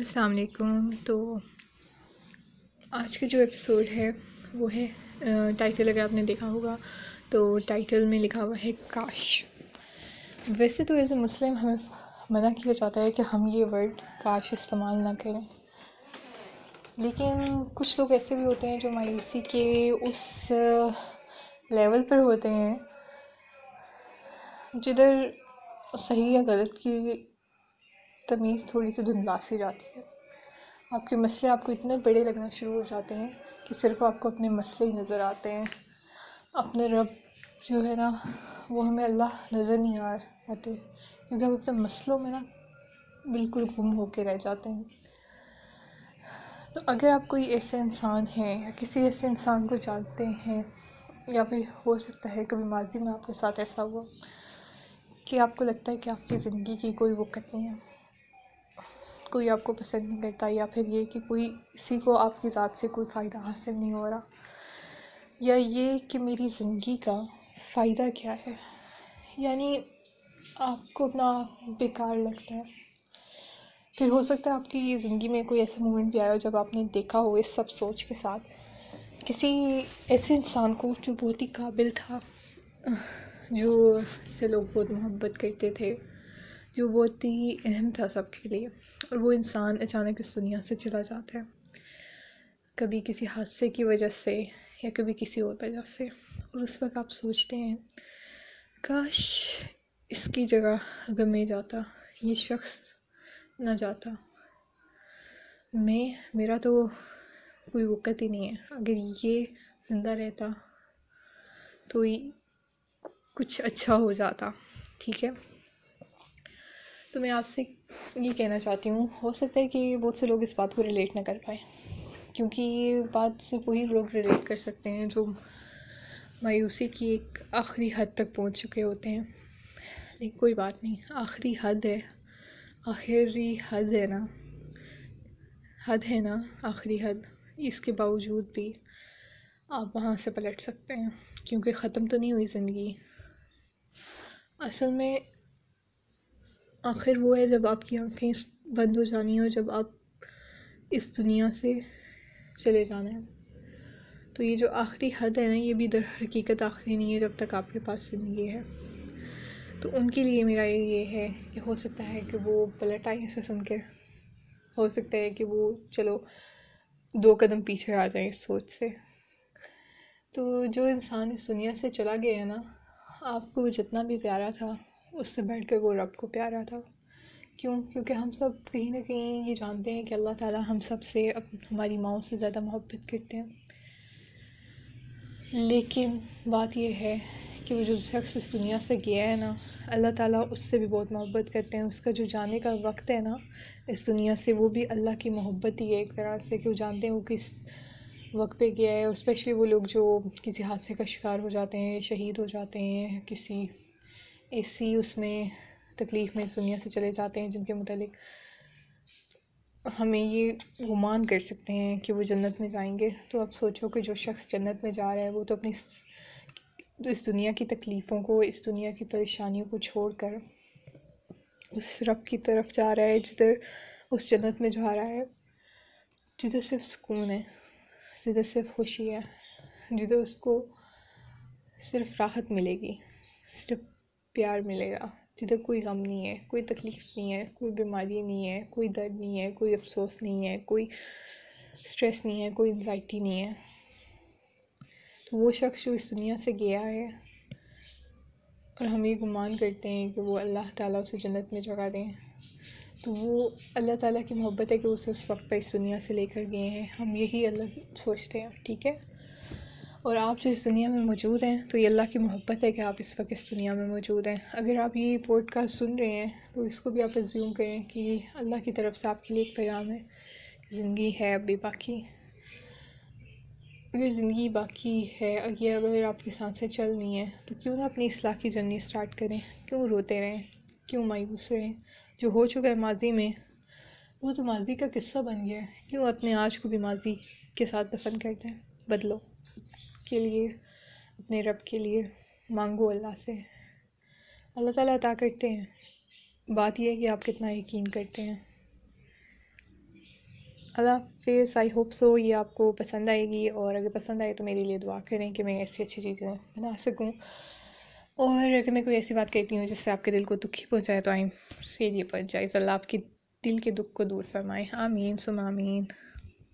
السلام علیکم۔ تو آج کا جو ایپیسوڈ ہے وہ ہے ٹائٹل اگر آپ نے دیکھا ہوگا تو ٹائٹل میں لکھا ہوا ہے کاش۔ ویسے تو ایز اے مسلم ہمیں منع کیا جاتا ہے کہ ہم یہ ورڈ کاش استعمال نہ کریں۔ لیکن کچھ لوگ ایسے بھی ہوتے ہیں جو مایوسی کے اس لیول پر ہوتے ہیں جدھر صحیح یا غلط کی تمیز تھوڑی سی دھندلا سی جاتی ہے۔ آپ کے مسئلے آپ کو اتنے بڑے لگنا شروع ہو جاتے ہیں کہ صرف آپ کو اپنے مسئلے ہی نظر آتے ہیں۔ اپنے رب جو ہے نا، وہ ہمیں اللہ نظر نہیں آ آتے، کیونکہ ہم اپنے مسئلوں میں نا بالکل گم ہو کے رہ جاتے ہیں۔ تو اگر آپ کوئی ایسے انسان ہیں یا کسی ایسے انسان کو جانتے ہیں، یا پھر ہو سکتا ہے کبھی ماضی میں آپ کے ساتھ ایسا ہوا کہ آپ کو لگتا ہے کہ آپ کی زندگی کی کوئی وقت نہیں ہے۔ کوئی آپ کو پسند نہیں کرتا یا پھر یہ کہ کوئی کسی کو آپ کی ذات سے کوئی فائدہ حاصل نہیں ہو رہا، یا یہ کہ میری زندگی کا فائدہ کیا ہے؟ یعنی آپ کو اپنا بیکار لگتا ہے۔ پھر ہو سکتا ہے آپ کی زندگی میں کوئی ایسا مومنٹ بھی آیا ہو جب آپ نے دیکھا ہو اس سب سوچ کے ساتھ۔ کسی ایسے انسان کو جو بہت ہی قابل تھا، جو سے لوگ بہت محبت کرتے تھے۔ جو بہت ہی اہم تھا سب کے لیے، اور وہ انسان اچانک اس دنیا سے چلا جاتا ہے۔ کبھی کسی حادثے کی وجہ سے یا کبھی کسی اور وجہ سے۔ اور اس وقت آپ سوچتے ہیں، کاش اس کی جگہ اگر میں جاتا، یہ شخص نہ جاتا۔ میں، میرا تو کوئی وقت ہی نہیں ہے۔ اگر یہ زندہ رہتا تو کچھ اچھا ہو جاتا، ٹھیک ہے؟ تو میں آپ سے یہ کہنا چاہتی ہوں، ہو سکتا ہے کہ بہت سے لوگ اس بات کو ریلیٹ نہ کر پائیں، کیونکہ یہ بات سے وہی لوگ ریلیٹ کر سکتے ہیں جو مایوسی کی ایک آخری حد تک پہنچ چکے ہوتے ہیں۔ لیکن کوئی بات نہیں، آخری حد ہے، آخری حد ہے نا، حد ہے نا، آخری حد۔ اس کے باوجود بھی آپ وہاں سے پلٹ سکتے ہیں، کیونکہ ختم تو نہیں ہوئی زندگی۔ اصل میں آخر وہ ہے جب آپ کی آنکھیں بند ہو جانی ہو جب آپ اس دنیا سے چلے جانا ہے۔ تو یہ جو آخری حد ہے نا، یہ بھی در حقیقت آخری نہیں ہے جب تک آپ کے پاس زندگی ہے۔ تو ان کے لیے میرا یہ ہے کہ ہو سکتا ہے کہ وہ پلٹ آئیں سے سن کے ہو سکتا ہے کہ وہ، چلو، دو قدم پیچھے آ جائیں اس سوچ سے۔ تو جو انسان اس دنیا سے چلا گیا ہے نا، آپ کو وہ جتنا بھی پیارا تھا اس سے بیٹھ کر وہ رب کو پیارا تھا۔ کیوں؟ کیونکہ ہم سب کہیں نہ کہیں یہ جانتے ہیں کہ اللہ تعالیٰ ہم سب سے ہماری ماؤں سے زیادہ محبت کرتے ہیں۔ لیکن بات یہ ہے کہ وہ جو شخص اس دنیا سے گیا ہے نا، اللہ تعالیٰ اس سے بھی بہت محبت کرتے ہیں۔ اس کا جو جانے کا وقت ہے نا، اس دنیا سے وہ بھی اللہ کی محبت ہی ہے ایک طرح سے کہ وہ جانتے ہیں وہ کس وقت پہ گیا ہے۔ اسپیشلی وہ لوگ جو کسی حادثے کا شکار ہو جاتے ہیں، شہید ہو جاتے ہیں، کسی ایسی اس میں تکلیف میں اس دنیا سے چلے جاتے ہیں جن کے متعلق ہمیں یہ گمان کر سکتے ہیں کہ وہ جنت میں جائیں گے۔ تو اب سوچو کہ جو شخص جنت میں جا رہا ہے، وہ تو اپنی اس دنیا کی تکلیفوں کو، اس دنیا کی پریشانیوں کو چھوڑ کر اس رب کی طرف جا رہا ہے، جدھر اس جنت میں جا رہا ہے۔ جدھر صرف سکون ہے، جدھر صرف خوشی ہے، جدھر اس کو صرف راحت ملے گی۔ صرف پیار ملے گا۔ جدھر کوئی غم نہیں ہے، کوئی تکلیف نہیں ہے، کوئی بیماری نہیں ہے، کوئی درد نہیں ہے، کوئی افسوس نہیں ہے، کوئی اسٹریس نہیں ہے، کوئی انزائٹی نہیں ہے۔ تو وہ شخص جو اس دنیا سے گیا ہے اور ہم یہ گمان کرتے ہیں کہ وہ اللہ تعالیٰ اسے جنت میں جگہ دیں۔ تو وہ اللہ تعالیٰ کی محبت ہے کہ اسے اس وقت پہ اس دنیا سے لے کر گئے ہیں۔ ہم یہی اللہ سوچتے ہیں، ٹھیک ہے؟ اور آپ جو اس دنیا میں موجود ہیں، تو یہ اللہ کی محبت ہے کہ آپ اس وقت اس دنیا میں موجود ہیں۔ اگر آپ یہ پوڈ کاسٹ سن رہے ہیں، تو اس کو بھی آپ ازیوم کریں کہ اللہ کی طرف سے آپ کے لیے ایک پیغام ہے زندگی ہے ابھی باقی۔ اگر زندگی باقی ہے، اگر اگر آپ کے سانسیں چل نہیں ہیں، تو کیوں نہ اپنی اصلاح کی جرنی اسٹارٹ کریں؟ کیوں روتے رہیں؟ کیوں مایوس رہیں؟ جو ہو چکا ہے ماضی میں، وہ تو ماضی کا قصہ بن گیا ہے۔ کیوں اپنے آج کو بھی ماضی کے ساتھ دفن کرتے ہیں؟ بدلو۔ کے لیے، اپنے رب کے لیے مانگو اللہ سے۔ اللہ تعالیٰ عطا کرتے ہیں۔ بات یہ ہے کہ آپ کتنا یقین کرتے ہیں۔ اللہ حافظ آئی ہوپ سو یہ آپ کو پسند آئے گی اور اگر پسند آئے تو میرے لیے دعا کریں کہ میں ایسی اچھی چیزیں بنا سکوں۔ اور اگر میں کوئی ایسی بات کہتی ہوں جس سے آپ کے دل کو دکھی پہنچائے تو آئیں ریلی پر جائز۔ اللہ آپ کی دل کے دکھ کو دور فرمائے۔ آمین سم آمین۔